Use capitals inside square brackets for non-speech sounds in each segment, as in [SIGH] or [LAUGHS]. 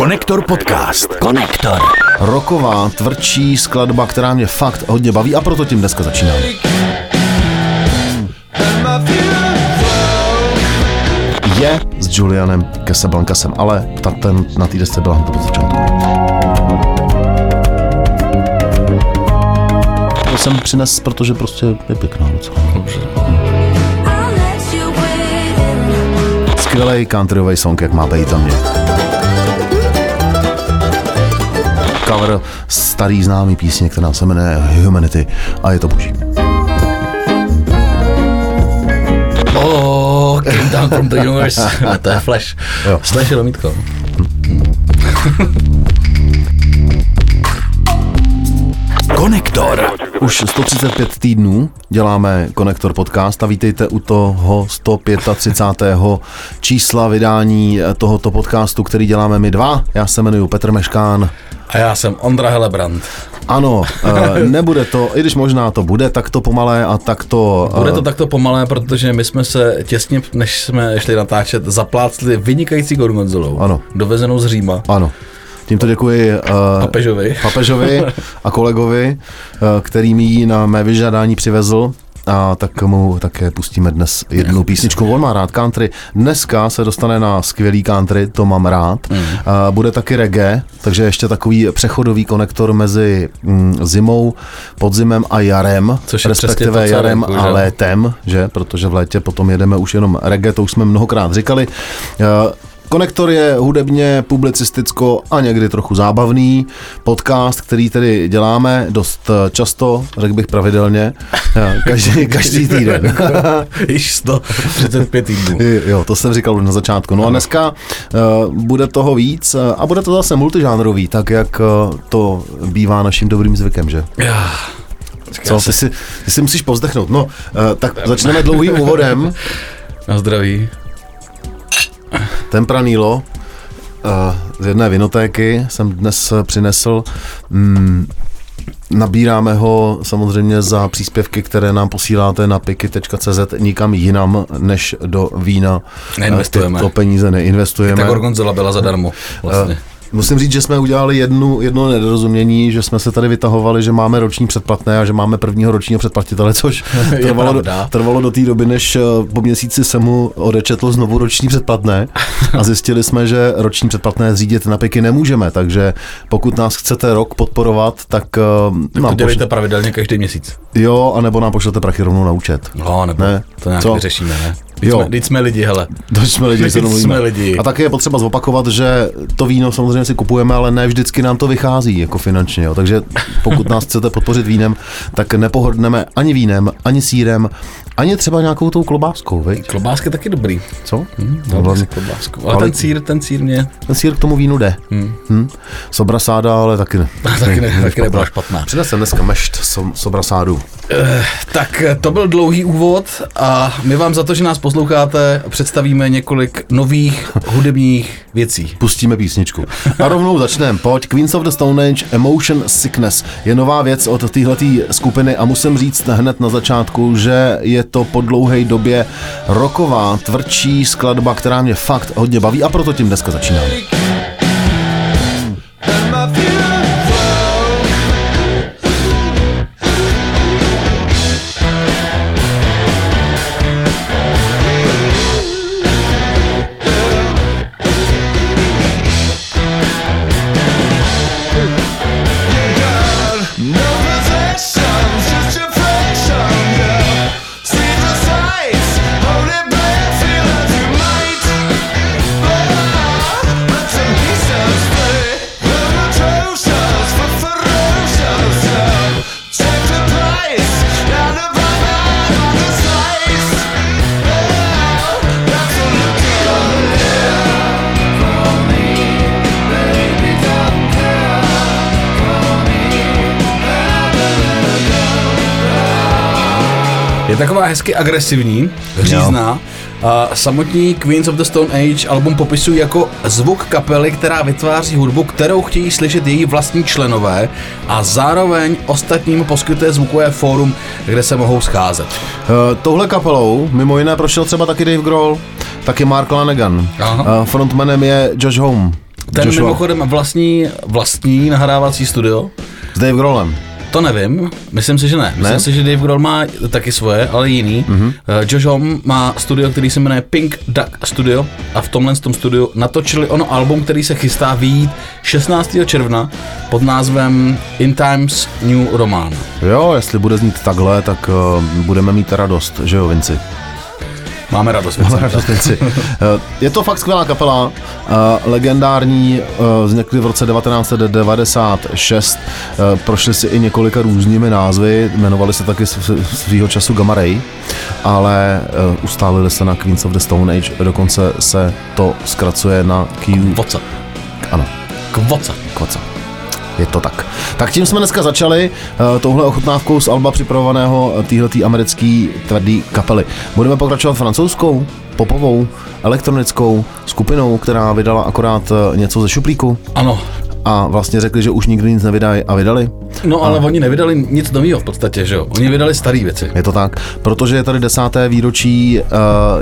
Konektor podcast. Konektor. Roková, tvrdší skladba, která mě fakt hodně baví a proto tím dneska začínám. Je s Julianem Casablancasem, ale ta, ten na té desce byla hned od začátku. To jsem přines, protože prostě je pěkná docela. Skvělý countryový song, jak má být tam mě. Cover starý známý písně, která se jmenuje Humanity a je to boží. Oh, came down from the [LAUGHS] universe. A to je Flash. Jo. Slash je lomítko. Konektor. Už 135 týdnů děláme Konektor podcast a vítejte u toho 135. čísla vydání tohoto podcastu, který děláme my dva. Já se jmenuji Petr Meškán. A já jsem Ondra Helebrand. Ano, eh, [LAUGHS] nebude to, i když možná to bude takto pomalé a takto... Bude eh, to takto pomalé, protože my jsme se těsně, než jsme šli natáčet, zaplácli vynikající gorgonzolou. Ano. Dovezenou z Říma. Ano. Tímto děkuji uh, Papežovi. papežovi a kolegovi, uh, který mi ji na mé vyžádání přivezl. A tak mu také pustíme dnes jednu písničku. On má rád country. Dneska se dostane na skvělý country, to mám rád. Mm. Uh, bude taky reggae, takže ještě takový přechodový konektor mezi mm, zimou, podzimem a jarem. Což je respektive to, jarem a létem, že? Protože v létě potom jedeme už jenom reggae, to už jsme mnohokrát říkali. Konektor je hudebně, publicisticko a někdy trochu zábavný podcast, který tedy děláme dost eh, často, řekl bych pravidelně, eh, každý, [LAUGHS] každý týden. [LAUGHS] Již 135 týdnů. Jo, to jsem říkal už na začátku. No a dneska uh, bude toho víc a bude to zase multižánrový, tak jak to bývá naším dobrým zvykem, že? Co, ty si, ty si musíš povzdechnout. No, uh, tak začneme dlouhým úvodem. Na zdraví. Tempranilo eh, z jedné vinotéky jsem dnes eh, přinesl. Mm, Nabíráme ho samozřejmě za příspěvky, které nám posíláte na piky.cz nikam jinam, než do vína. Neinvestujeme. To peníze neinvestujeme. Ta gorgonzola byla zadarmo. Vlastně. Musím říct, že jsme udělali jednu, jedno nedorozumění, že jsme se tady vytahovali, že máme roční předplatné a že máme prvního ročního předplatitele, což [LAUGHS] trvalo, do, trvalo do té doby, než eh, po měsíci se mu odečetl znovu roční předplatné [LAUGHS] a zjistili jsme, že roční předplatné zřídit na piky nemůžeme, takže pokud nás chcete rok podporovat, tak, tak To nám dělejte pošle, pravidelně každý měsíc. jo, anebo nám pošlete prachy rovnou na účet. No, nebo Ne. ne. to nějak Co? vyřešíme, ne? Jo. Jo. Teď jsme lidi, hele. To jsme lidi, Vždyť se domluvíme. jsme lidi. A také je potřeba zopakovat, že to víno samozřejmě si kupujeme, ale ne vždycky nám to vychází jako finančně. Jo. Takže pokud nás chcete podpořit vínem, tak nepohodneme ani vínem, ani sírem, ani třeba nějakou tou klobáskou, veď? Klobáska je taky dobrý. Co? Hmm, No, klobásku. Ale Ale- ten cír, ten cír mě Ten sír k tomu vínu jde. Hmm. Hm? Sobrasáda, ale taky ne. [LAUGHS] taky, ne, taky nebyla špatná. Přinesem dneska mešt so, sobrasádu. Tak eh, to byl dlouhý úvod a my vám za to, že nás posloucháte, představíme několik nových hudebních věcí. Pustíme písničku. A rovnou začneme. Pojď, Queens of the Stone Age, Emotion Sickness. Je nová věc od téhletý skupiny a musím říct hned na začátku, že je to po dlouhé době roková, tvrdší skladba, která mě fakt hodně baví a proto tím dneska začínám. hezky agresivní, řízná. A samotní Queens of the Stone Age album popisují jako zvuk kapely, která vytváří hudbu, kterou chtějí slyšet její vlastní členové a zároveň ostatním poskytuje zvukové fórum, kde se mohou scházet. Uh, touhle kapelou mimo jiné prošel třeba taky Dave Grohl, taky Mark Lanegan. Aha. Uh, frontmanem je Josh Home. Ten Joshua. mimochodem vlastní, vlastní nahrávací studio. S Dave Grohlem. To nevím, myslím si, že ne. Myslím ne? si, že Dave Grohl má taky svoje, ale jiný. Mm-hmm. Josh Home má studio, který se jmenuje Pink Duck Studio a v tomhle tom studiu natočili ono album, který se chystá výjít 16. června pod názvem In Times New Roman. Jo, jestli bude znít takhle, tak uh, budeme mít radost, že jo, Vinci? Máme radost. Máme radost věci. Eh, je to fakt skvělá kapela, eh, legendární, eh, vznikly v roce 1996, prošli si i několika různými názvy, jmenovali se taky svýho času Gamma Ray, ale ustálili se na Queens of the Stone Age, dokonce se to zkracuje na Q. Kvoca. Ano. Kvoca. Kvoca je to tak. Tak tím jsme dneska začali uh, touhle ochutnávkou z Alba připravovaného eh, týhletý americký tvrdý kapely. Budeme pokračovat francouzskou, popovou, elektronickou skupinou, která vydala akorát eh, něco ze šuplíku. Ano, a vlastně řekli, že už nikdy nic nevydají a vydali. No ale a... oni nevydali nic nového v podstatě, že jo? Oni vydali staré věci. Je to tak, protože je tady desáté výročí uh,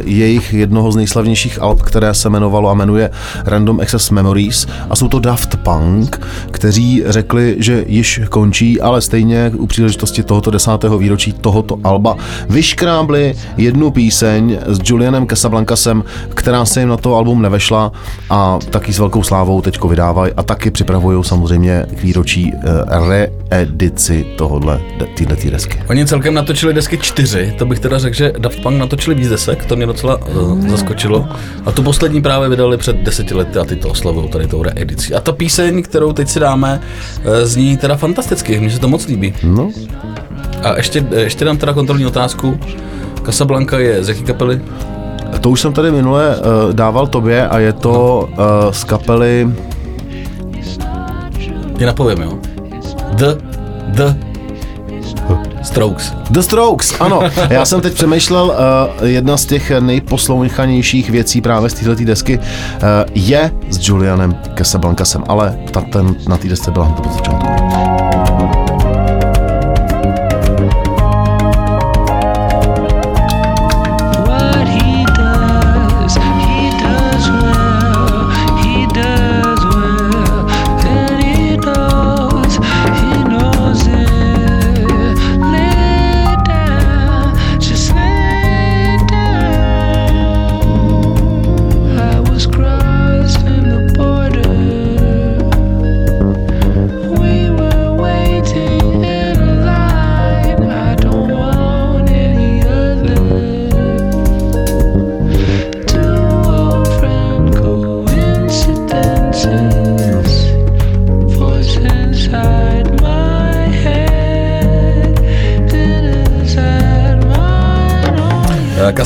jejich jednoho z nejslavnějších alb, které se jmenovalo a jmenuje Random Access Memories a jsou to Daft Punk, kteří řekli, že již končí, ale stejně u příležitosti tohoto desátého výročí tohoto alba vyškrábli jednu píseň s Julianem Casablancasem, která se jim na to album nevešla a taky s velkou slávou teďko vydávají a taky při připravují samozřejmě k výročí eh, reedici tohohle, tyhle tý desky. Oni celkem natočili desky čtyři, to bych teda řekl, že Daft Punk natočili víc desek, to mě docela uh, zaskočilo. A tu poslední právě vydali před deseti lety a ty to oslavují tady tou reedicí. A ta píseň, kterou teď si dáme, uh, zní teda fantasticky, mně se to moc líbí. No. A ještě, ještě dám teda kontrolní otázku. Casablanca je z jaký kapely? To už jsem tady minule uh, dával tobě a je to uh, z kapely ty napovím, jo? The, the, Strokes. The Strokes, ano. Já jsem teď přemýšlel, uh, jedna z těch nejposlouchanějších věcí právě z této desky uh, je s Julianem Casablancasem, ale ta, ten, na té desce byla hned po začátku.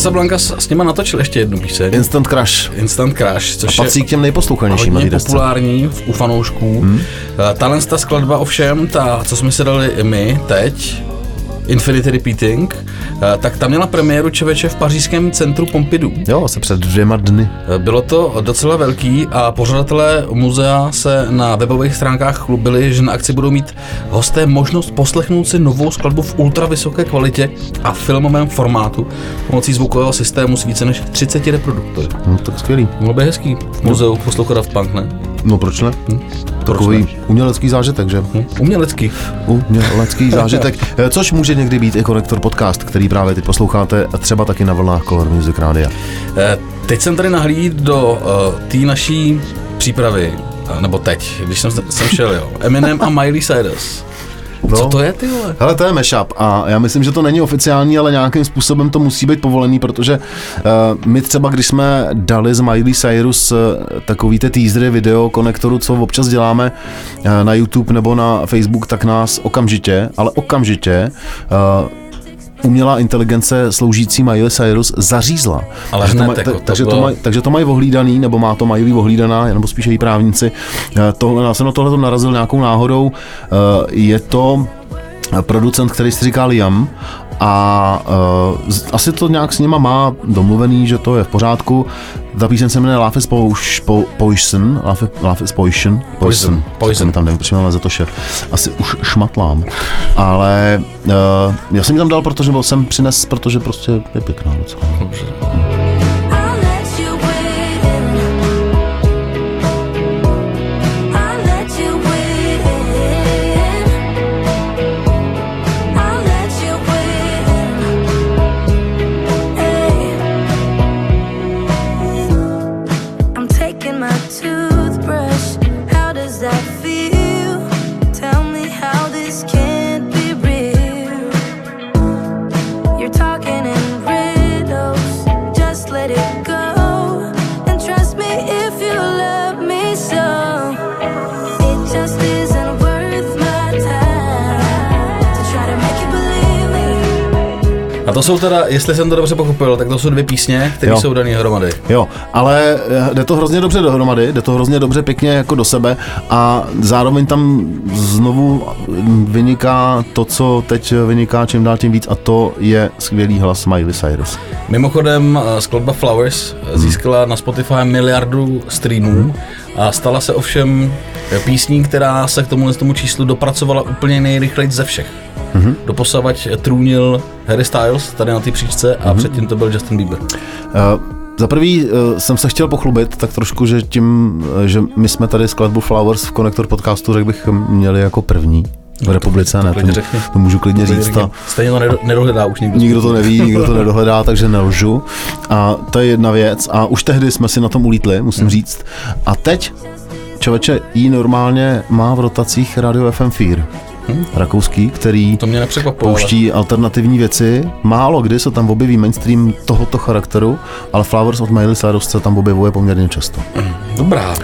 Casablanca s nima natočil ještě jednu píseň. Instant crash. Instant crash. což a patří je k těm nejposlouchanějším hodně populární v, u fanoušků. Hmm? Eh, Tahle ta skladba ovšem, ta, co jsme si dali my teď, Infinity Repeating, Eh, tak tam měla premiéru Čeveče v pařížském centru Pompidou. Jo, se před dvěma dny. Eh, bylo to docela velký a pořadatelé muzea se na webových stránkách chlubili, že na akci budou mít hosté možnost poslechnout si novou skladbu v ultravysoké kvalitě a filmovém formátu pomocí zvukového systému s více než 30 reproduktory. No tak skvělý. Bylo by hezký v muzeu poslouchat Daft Punk, ne? No proč ne? Hm? Takový proč ne? umělecký zážitek, že? Hm? Umělecký. Umělecký [LAUGHS] zážitek, což může někdy být i konektor podcast, který právě teď posloucháte, třeba taky na vlnách Color Music Rádia. Eh, teď jsem tady nahlíd do uh, té naší přípravy, eh, nebo teď, když jsem, jsem šel, jo. Eminem a Miley Cyrus. No. Co to je, ty vole? Hele, to je mashup a já myslím, že to není oficiální, ale nějakým způsobem to musí být povolený, protože uh, my třeba, když jsme dali z Miley Cyrus uh, takový ty teasery video konektoru, co občas děláme uh, na YouTube nebo na Facebook, tak nás okamžitě, ale okamžitě uh, umělá inteligence sloužící Miley Cyrus zařízla. Ale takže, to maj, jako to takže, bylo... to maj, takže to mají ohlídaný, nebo má to Miley ohlídaná, nebo spíše její právníci. Eh, tohle, já jsem na tohle narazil nějakou náhodou. Eh, je to producent, který se říká Liam a uh, asi to nějak s nima má domluvený, že to je v pořádku. Ta píseň se jmenuje Laugh is po, Poison, Laugh, Laugh is Poison, Poison, Poison. tam nevím, přímo za to šef. Asi už šmatlám, ale uh, já jsem ji tam dal, protože byl jsem přines, protože prostě je pěkná docela. Dobře. A to jsou teda, jestli jsem to dobře pochopil, tak to jsou dvě písně, které jsou dané hromady. Jo, ale eh, jde to hrozně dobře dohromady, jde to hrozně dobře pěkně jako do sebe a zároveň tam znovu vyniká to, co teď vyniká čím dál tím víc a to je skvělý hlas Miley Cyrus. Mimochodem, eh, skladba Flowers eh, získala na Spotify miliardu streamů a stala se ovšem eh, písní, která se k tomu, tomu číslu dopracovala úplně nejrychleji ze všech. Mm-hmm. Doposavať trůnil Harry Styles tady na té příčce a mm-hmm. předtím to byl Justin Bieber. Uh, za prvý uh, jsem se chtěl pochlubit tak trošku, že tím, uh, že my jsme tady skladbu Flowers v Konektor podcastu, řekl bych, měli jako první v republice, ne? klidně To, řekni. to můžu klidně říct. A Stejně to nedo- nedohledá už nikdo. nikdo to neví, nikdo to nedohledá, takže nelžu. A to je jedna věc. A už tehdy jsme si na tom ulítli, musím říct. A teď člověče jí normálně má v rotacích Radio FM Fear. Rakouský, který To mě nepřekvapilo. ale- pouští alternativní věci. Málo kdy se tam objeví mainstream tohoto charakteru, ale Flowers od Miley Cyrus se tam objevuje poměrně často. Dobrá.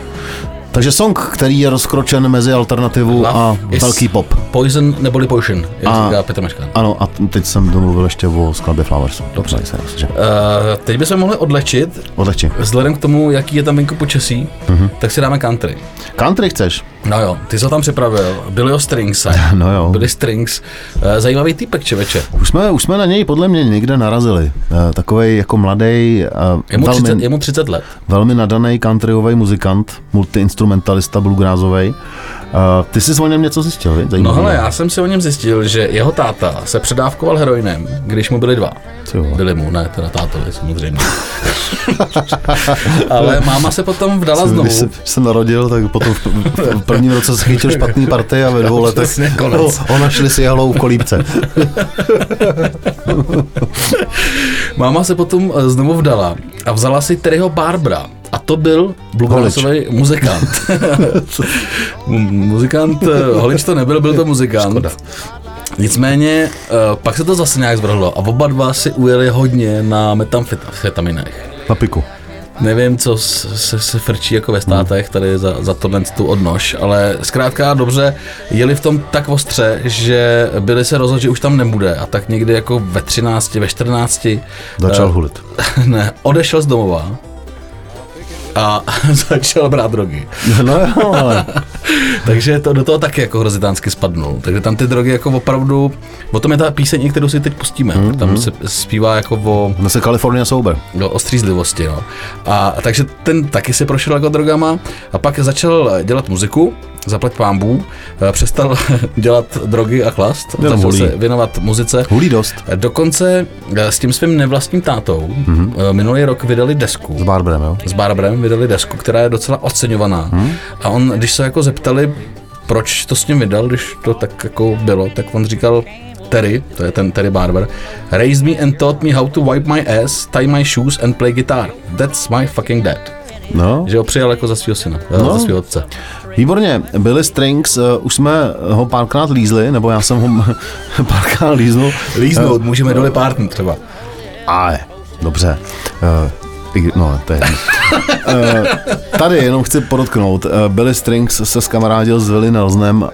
Takže song, který je rozkročen mezi alternativu a is velký pop. Poison neboli Potion, jak A- říká Petr Meška. Ano, a teď jsem domluvil ještě o skladbě Flowers. Dobře. Že? Uh, teď bychom mohli odlečit, Odlehči. vzhledem k tomu, jaký je tam venku počasí, Mhm. tak si dáme country. Country chceš? No jo, ty jsi tam připravil, byli o Strings, [LAUGHS] No jo. byli Strings, uh, zajímavý týpek čeveče. Už jsme, už jsme na něj podle mě někde narazili. Uh, Takový jako mladý, Je mu, velmi, 30, je mu 30 let. velmi nadaný countryový muzikant, multiinstrumentalista bluegrassový. Uh, ty jsi o něm něco zjistil, vi? No hele, já jsem si o něm zjistil, že jeho táta se předávkoval heroinem, když mu byli dva. Vole. Byli mu, ne, teda tátovi samozřejmě. [LAUGHS] Ale máma se potom vdala Když znovu. se, se narodil, tak potom v, v prvním roce se chytil špatný party a ve dvou letech ho, ho našli si jahlou v kolípce. [LAUGHS] Máma se potom eh, znovu vdala a vzala si Terryho Barbara. A to byl bluegrassový muzikant. [LAUGHS] Muzikant, eh, holič to nebyl, byl to muzikant. Škoda. Nicméně, eh, pak se to zase nějak zvrhlo a oba dva si ujeli hodně na metamfetaminech. Na piku. Nevím, co se, se frčí jako ve státech tady za, za tohle tu odnož, ale zkrátka dobře, jeli v tom tak ostře, že byli se rozhodli, že už tam nebude a tak někdy jako ve 13, ve 14 Začal eh, hulit. [LAUGHS] ne, odešel z domova a [LAUGHS] začal brát drogy. No jo, [LAUGHS] ale Takže to do toho taky jako hrozitánsky spadnul. Takže tam ty drogy jako opravdu, o tom je ta píseň, kterou si teď pustíme. Mm, tam se zpívá jako o no se California Sober. do ostřízlivosti. No. A takže ten taky si prošel jako drogama a pak začal dělat muziku, zaplať pámbů, eh, přestal [LAUGHS] dělat drogy a chlast, Jenom začal hulí. se věnovat muzice. Hulí dost. Dokonce eh, s tím svým nevlastním tátou mm-hmm. minulý rok vydali desku. S Barberem, jo? S Barbarem vydali desku, která je docela oceňovaná. Hmm. A on, když se jako zeptali, proč to s ním vydal, když to tak jako bylo, tak on říkal, Terry, to je ten Terry Barber, raised me and taught me how to wipe my ass, tie my shoes and play guitar. That's my fucking dad. No, Že ho přijal jako za svého syna, no. za svého otce. Výborně, Billy Strings, uh, už jsme ho párkrát lízli, nebo já jsem ho [LAUGHS] párkrát líznul. Líznout, můžeme dole partner třeba. Ale, dobře. Uh, no, to je uh, [LAUGHS] tady jenom chci podotknout, uh, Billy Strings se skamarádil s Willy Nelsonem uh,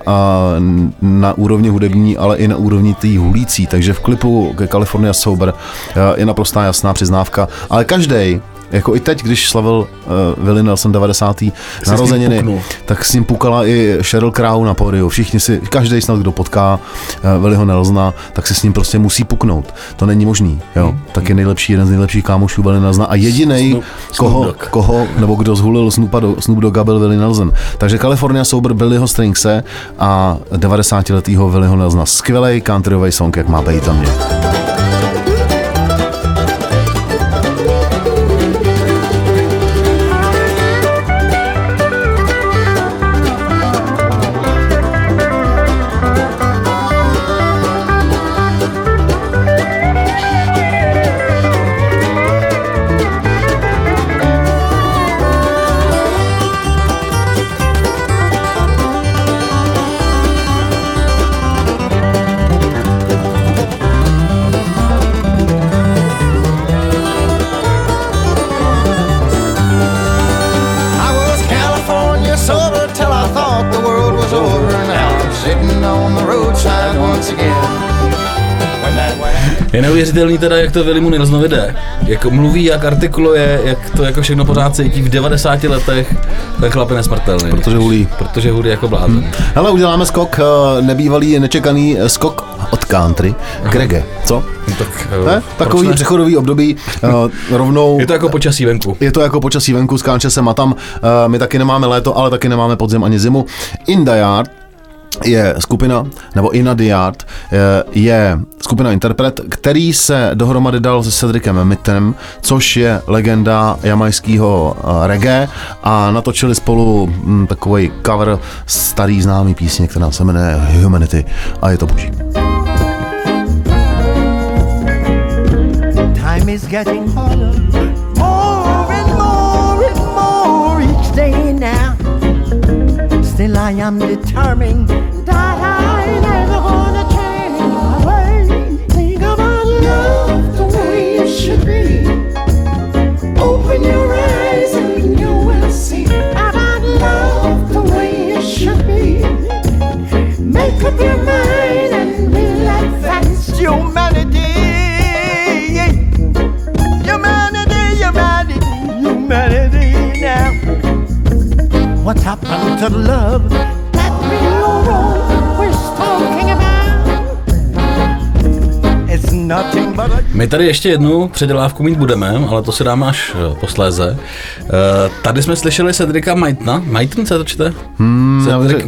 na úrovni hudební, ale i na úrovni té hulící, takže v klipu ke California Sober uh, je naprostá jasná přiznávka, ale každý jako i teď, když slavil uh, Willy Nelson 90. ním narozeniny, tak s ním pukala i Sheryl Crow na pódiu. Všichni si, každý snad, kdo potká uh, Willyho Nelsona, tak si s ním prostě musí puknout. To není možný, jo. Tak je nejlepší, jeden z nejlepších kámošů Willy Nelsona a jediný, Snoop- koho, Snoop koho, nebo kdo zhulil Snoopa do, Snoop Dogga byl Willy Nelson. Takže California Sober Billyho Stringse a 90-letýho Willyho Nelsona. Skvělý countryový song, jak má být za mě. Neuvěřitelný teda, jak to Willimu Nilsnovi jde. Jak mluví, jak artikuluje, jak to jako všechno pořád cítí v 90 letech. Ten chlap je nesmrtelný. Protože hulí. Protože hudí jako blázen. Hele, uděláme skok, eh, nebývalý, nečekaný eh, skok od country k reggae. Co? No tak, eh, Ne? Takový ne? přechodový období [LAUGHS] rovnou... Je to jako počasí venku. Je to jako počasí venku, skáče sem a tam. My taky nemáme léto, ale taky nemáme podzim ani zimu. In the Yard je skupina, nebo In the Yard eh, je skupina interpret, který se dohromady dal se Cedricem Mittem, což je legenda jamajského eh, reggae a natočili spolu hm, takový cover starý známý písně, která se jmenuje Humanity a je to boží. Time is getting harder, Still, I am determined that I never gonna change my way. Think about love the way it should be. Open your eyes and you will see about love the way it should be. Make up your mind and we'll advance humanity. Humanity, humanity, humanity now. What's happened to love that we always talking about? It's nothing but a My tady ještě jednu předělávku mít budeme, ale to si dáme až eh, posléze. Eh, Tady jsme slyšeli Cedrika Maitna. Maitn se to čte? Hmm, Cedric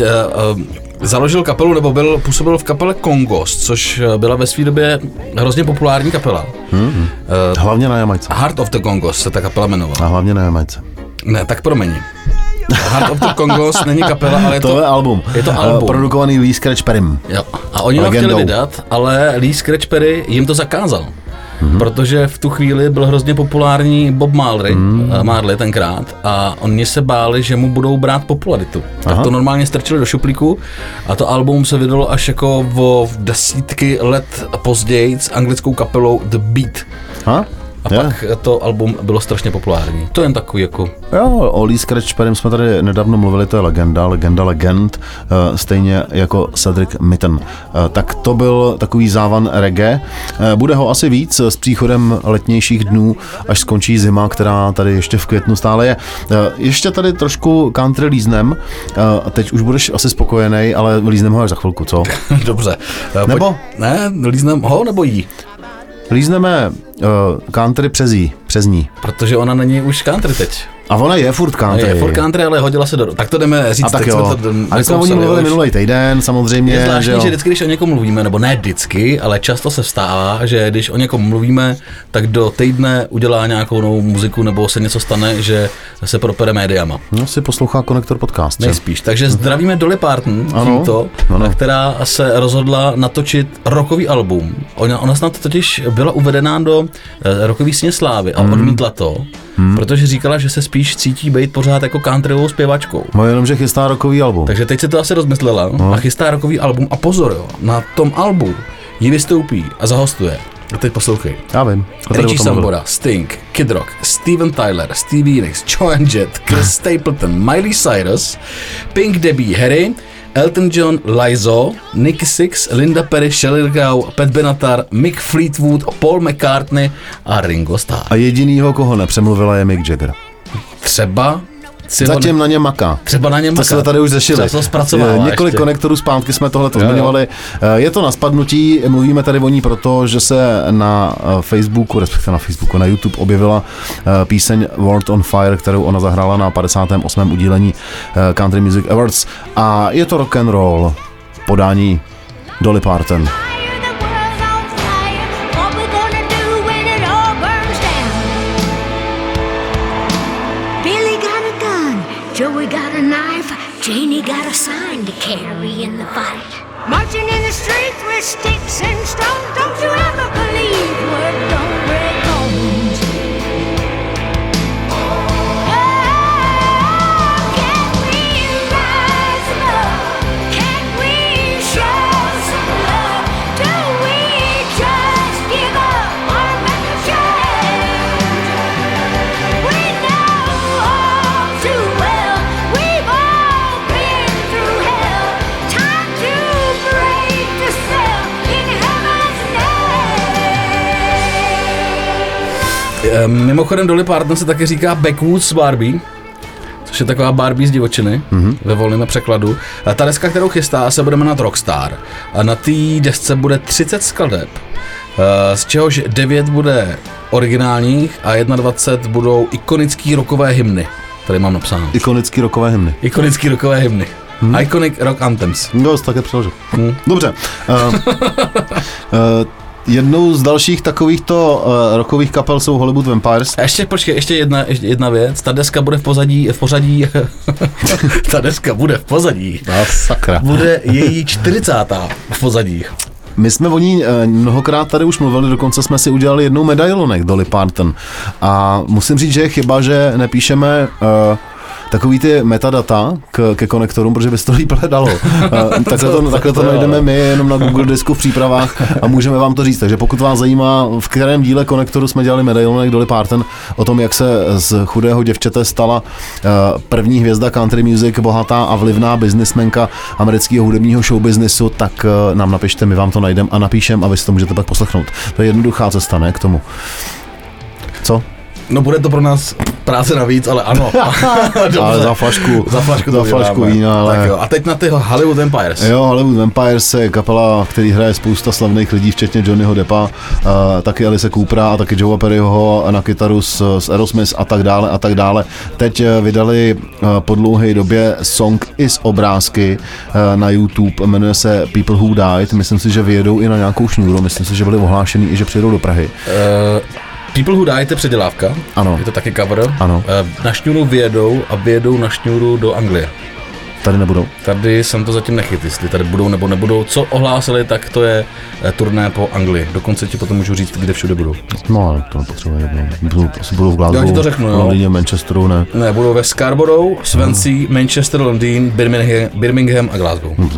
eh, eh, založil kapelu, nebo byl, působil v kapele Kongos, což eh, byla ve své době hrozně populární kapela. Hmm. Hlavně na Jamajce. Heart of the Kongos se ta kapela jmenovala. A hlavně na Jamajce. Ne, tak promiň. Heart of the Kongos není kapela, ale je To to, je album. Je to album. Produkovaný Lee Scratch Perrym. Jo. A oni ho chtěli vydat, ale Lee Scratch Perry jim to zakázal. Mm-hmm. Protože v tu chvíli byl hrozně populární Bob Marley, mm. Marley tenkrát, a oni se báli, že mu budou brát popularitu. Tak Aha. to normálně strčili do šuplíku a to album se vydalo až jako o desítky let později s anglickou kapelou The Beat. Ha? A Je. pak to album bylo strašně populární. To je jen takový jako... Jo, o Lee Scratch Perrym jsme tady nedávno mluvili, to je legenda, legenda legend, eh, stejně jako Cedric Mitten. Eh, Tak to byl takový závan reggae. Eh, Bude ho asi víc s příchodem letnějších dnů, až skončí zima, která tady ještě v květnu stále je. Ještě tady trošku country líznem, teď už budeš asi spokojený, ale líznem ho až za chvilku, co? [LAUGHS] Dobře. Nebo? Ne, líznem ho nebo jí? Lízneme uh, country přes jí, přes ní. Protože ona není už country teď. A ona je furt country. Je furt country, ale hodila se do... Tak to jdeme říct, A tak jo. jsme to A my jsme o ní mluvili minulý týden, samozřejmě. Je zvláštní, že jo. že vždycky, když o někom mluvíme, nebo ne vždycky, ale často se stává, že když o někom mluvíme, tak do týdne udělá nějakou novou muziku, nebo se něco stane, že se propere médiama. No, si poslouchá Konektor podcast. Nejspíš. Takže zdravíme Dolly Parton Ano, tímto, ano. která se rozhodla natočit rokový album. Ona, ona snad totiž byla uvedená do eh, rokový sně slávy Hmm. a odmítla to, protože říkala, že se spíš cítí být pořád jako countryovou zpěvačkou. No jenom, že chystá rokový album. Takže teď se to asi rozmyslela No. a chystá rokový album a pozor jo, na tom albu ji vystoupí a zahostuje. A teď poslouchej. Já vím. Richie. Sambora, Sting, Kid Rock, Steven Tyler, Stevie Nicks, Joan Jett, Chris [LAUGHS] Stapleton, Miley Cyrus, Pink Debbie Harry, Elton John, Lizzo, Nicky Six, Linda Perry, Shelley Crow, Pat Benatar, Mick Fleetwood, Paul McCartney a Ringo Starr. A jedinýho, koho nepřemluvila, je Mick Jagger. Třeba Zatím na ně maká. Třeba na něm To jsme tady už řešili. Třeba to zpracovává Několik ještě. konektorů zpátky jsme tohle zmiňovali. Eh, Je to na spadnutí, mluvíme tady o ní proto, že se na eh, Facebooku, respektive na Facebooku, na YouTube objevila eh, píseň World on Fire, kterou ona zahrála na 58. udílení Country Music Awards. A je to rock and roll podání Dolly Parton. Sticks and stones. Mimochodem Dolly Parton se taky říká Backwoods Barbie, což je taková Barbie z divočiny, mm-hmm. ve volném překladu. A ta deska, kterou chystá, se bude jmenovat Rockstar. A na té desce bude 30 skladeb, eh, z čehož 9 bude originálních a 21 budou ikonický rockové hymny. Tady mám napsáno. Ikonický rokové hymny. Ikonický rockové hymny. Hmm. Iconic rock anthems. Jo, jsi také přeložil. Dobře. Uh, uh, [LAUGHS] jednou z dalších takovýchto uh, rokových kapel jsou Hollywood Vampires. A ještě, počkej, ještě jedna, ještě jedna věc. Ta deska bude v pozadí, v pořadí, [LAUGHS] ta deska bude v pozadí. A sakra. Bude její 40. v pozadí. My jsme o ní eh, mnohokrát tady už mluvili, dokonce jsme si udělali jednou medailonek Dolly Parton. A musím říct, že je chyba, že nepíšeme uh, takový ty metadata k, ke konektorům, protože by se to líp hledalo. [LAUGHS] Eh, takhle to, takhle to najdeme my jenom na Google disku v přípravách a můžeme vám to říct. Takže pokud vás zajímá, v kterém díle konektoru jsme dělali medailonek Dolly Parton, o tom, jak se z chudého děvčete stala eh, první hvězda country music, bohatá a vlivná biznismenka amerického hudebního showbiznisu, tak eh, nám napište, my vám to najdeme a napíšem a vy si to můžete pak poslechnout. To je jednoduchá cesta, ne, k tomu. Co? No bude to pro nás práce navíc, ale ano. [LAUGHS] Ale za flašku, Za flašku, to za flašku vína, ale... Tak jo. A teď na ty Hollywood Empires. Jo, Hollywood Vampires je kapela, který hraje spousta slavných lidí, včetně Johnnyho Deppa, uh, taky Alice Coopera a taky Joea Perryho na kytaru s, s Aerosmith a tak dále a tak dále. Teď eh, vydali uh, po dlouhé době song i z obrázky uh, na YouTube, jmenuje se People Who Died, myslím si, že vyjedou i na nějakou šňůru, myslím si, že byli ohlášený i že přijedou do Prahy. Uh, People Who Die, to je předělávka. Ano. Je to taky cover. Ano. Uh, na šňůru vyjedou a vyjedou na šňůru do Anglie. Tady nebudou. Tady jsem to zatím nechyt, jestli tady budou nebo nebudou. Co ohlásili, tak to je eh, turné po Anglii. Dokonce ti potom můžu říct, kde všude budou. No, ale to nepotřebuje jednou. Budou, asi budou v Glasgow, Já ti to řeknu, jo. Londýně, Manchesteru, ne. Ne, budou ve Scarborough, Swansea, Manchester, Londýn, Birmingham, Birmingham a Glasgow. Mary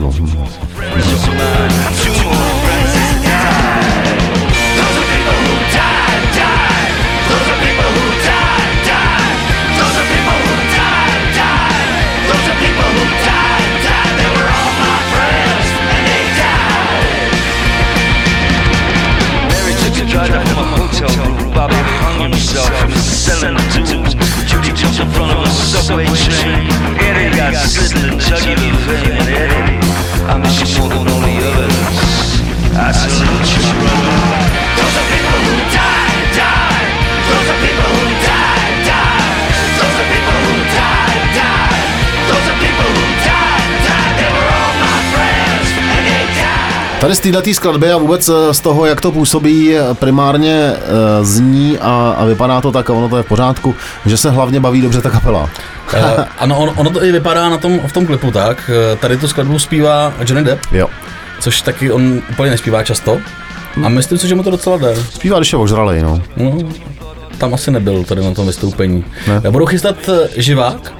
in front of a subway train. Eddie got slit in the jugular vein. And Eddie, I miss you more than all the others. I salute you, brother. Those are people who die, die. Those are people who die, die. Those are people who die, die. Tady z této skladby a vůbec eh, z toho, jak to působí, eh, primárně eh, zní a, a vypadá to tak, a ono to je v pořádku, že se hlavně baví dobře ta kapela. Uh, ano, on, ono to i vypadá na tom, v tom klipu tak. Tady tu skladbu zpívá Johnny Depp, Jo. což taky on úplně nespívá často. A myslím si, že mu to docela jde. Zpívá, když je ožralej, no. No, tam asi nebyl tady na tom vystoupení. Ne. Budou chystat živák,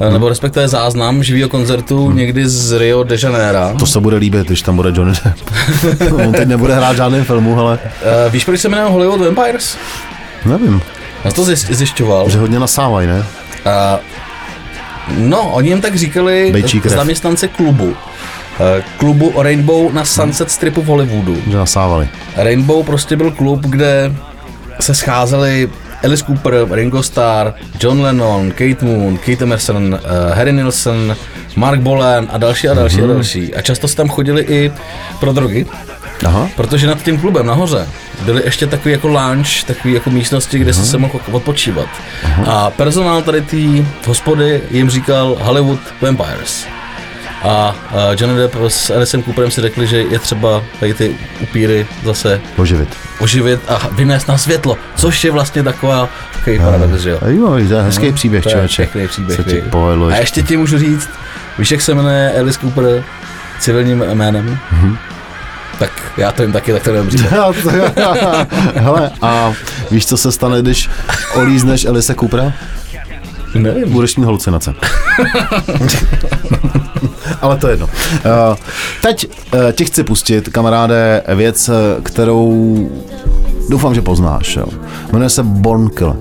eh, nebo respektive záznam živého koncertu někdy z Rio de Janeiro. To se bude líbit, když tam bude Johnny Depp. [LAUGHS] On teď nebude hrát žádným filmu, ale Uh, víš, proč se jmenuje Hollywood Vampires? nevím, Já to zjiš- zjišťoval. že hodně nasávají, ne? Uh, no, oni jim tak říkali zaměstnance klubu. Klubu Rainbow na Sunset Stripu v Hollywoodu. Že nasávali. Rainbow prostě byl klub, kde se scházeli Alice Cooper, Ringo Starr, John Lennon, Kate Moon, Kate Emerson, uh, Harry Nilsson, Mark Bolan a další a další mm-hmm. a další. A často se tam chodili i pro drogy, Aha. protože nad tím klubem nahoře byly ještě takový jako lounge, takový jako místnosti, kde se se mohl odpočívat. A personál tady té hospody jim říkal Hollywood Vampires. A uh, Johnny Depp s Alicem Cooperem si řekli, že je třeba tady ty upíry zase Oživit. oživit a vynést na světlo, což je vlastně taková takový paradox, že jo. Jo, to je hezký příběh, To je člověče. pěkný příběh. Se ti povedlo A ještě. ti můžu říct, víš, jak se jmenuje Alice Cooper civilním jménem? Mhm. Tak já to jim taky, tak to nevím říct. [LAUGHS] [LAUGHS] Hele, a víš, co se stane, když olízneš Elise Coopera? Nevím. Budeš mít halucinace. [LAUGHS] Ale to je jedno. Uh, teď uh, ti chci pustit, kamaráde, věc, eh, kterou doufám, že poznáš. Jo. Jmenuje se Born Killer.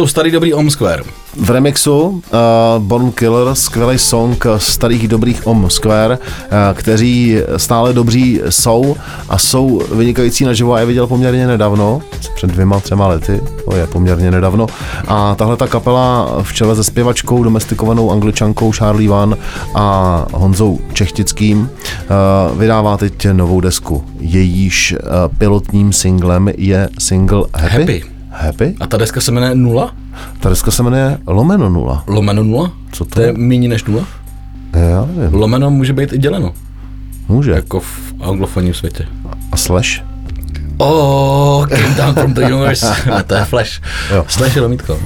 Jsou starý dobrý Om Square. V remixu uh, Born Killer, skvělý song starých dobrých Om Square, uh, kteří stále dobří jsou a jsou vynikající naživo. Já je viděl poměrně nedávno, před dvěma, třema lety, to je poměrně nedávno. A tahle ta kapela v čele se zpěvačkou, domestikovanou angličankou Charlie Van a Honzou Čechtickým uh, vydává teď novou desku. Jejíž uh, pilotním singlem je single Happy. Happy. Happy? A ta deska se jmenuje Nula? Ta deska se jmenuje Lomeno nula. Lomeno nula? Co to To je méně než nula? Já nevím. Lomeno může být i děleno, Může. jako v anglofonním světě. A slash? Oh, came down from the universe. [LAUGHS] To je Flash. Jo. Slash je lomítko.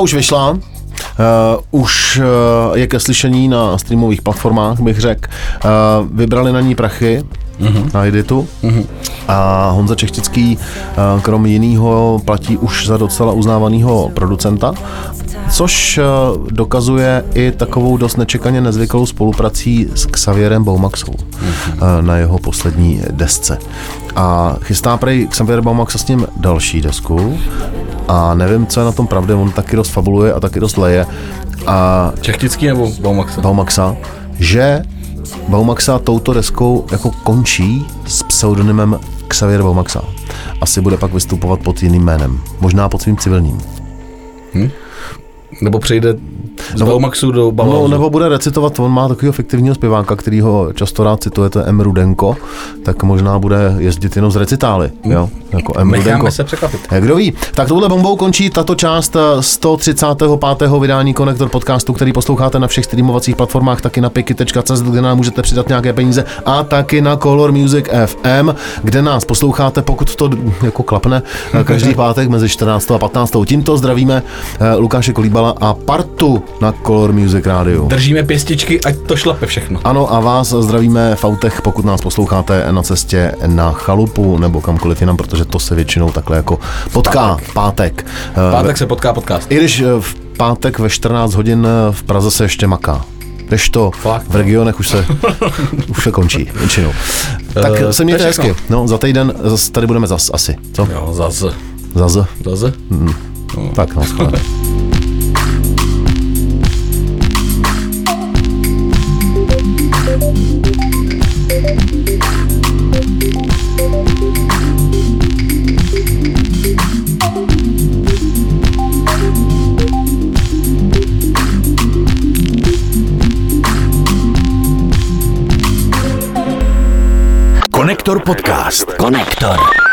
Už vyšla. Uh, už uh, je ke slyšení na streamových platformách, bych řekl. Uh, vybrali na ní prachy mm-hmm. na Editu. Mm-hmm. A Honza Čechtický, uh, krom jiného, platí už za docela uznávaného producenta, což uh, dokazuje i takovou dost nečekaně nezvyklou spoluprací s Xavierem Baumaxou mm-hmm. uh, na jeho poslední desce. A chystá prej Xavier Baumax s ním další desku a nevím, co je na tom pravdy, on taky dost fabuluje a taky dost leje a Čechtický nebo Baumax? Baumaxa, že Baumaxa touto deskou jako končí s pseudonymem Xavier Baumaxa. Asi bude pak vystupovat pod jiným jménem, možná pod svým civilním. Nebo přejde z Nebo- Baumaxu do No, Bauhausu? nebo bude recitovat, on má takového fiktivního zpěváka, který ho často rád cituje, to je M. Rudenko, tak možná bude jezdit jenom z recitály, jo, jako M. Rudenko. Se překvapit. Eh, Kdo ví? Tak touhle bombou končí tato část eh, 135. vydání Konektor podcastu, který posloucháte na všech streamovacích platformách, taky na piky.cz, kde nám můžete přidat nějaké peníze a taky na Color Music FM, kde nás posloucháte, pokud to jako klapne, eh, každý pátek mezi 14. a 15. Tímto zdravíme eh, Lukáše Kolíbala a partu na Color Music rádiu. Držíme pěstičky, ať to šlape všechno. Ano a vás zdravíme v autech, pokud nás posloucháte na cestě na chalupu nebo kamkoliv jinam, protože to se většinou takhle jako potká pátek. Eh, Pátek se potká podcast. I když eh, v pátek ve 14 hodin eh, v Praze se ještě maká. Když to Fakt? v regionech už se, [LAUGHS] už se končí většinou. Tak Eh, se mějte hezky. No, za týden zas tady budeme zas asi. Co? Jo, zase. Zase. Zase? Tak, no, [LAUGHS] Konektor podcast. Konektor.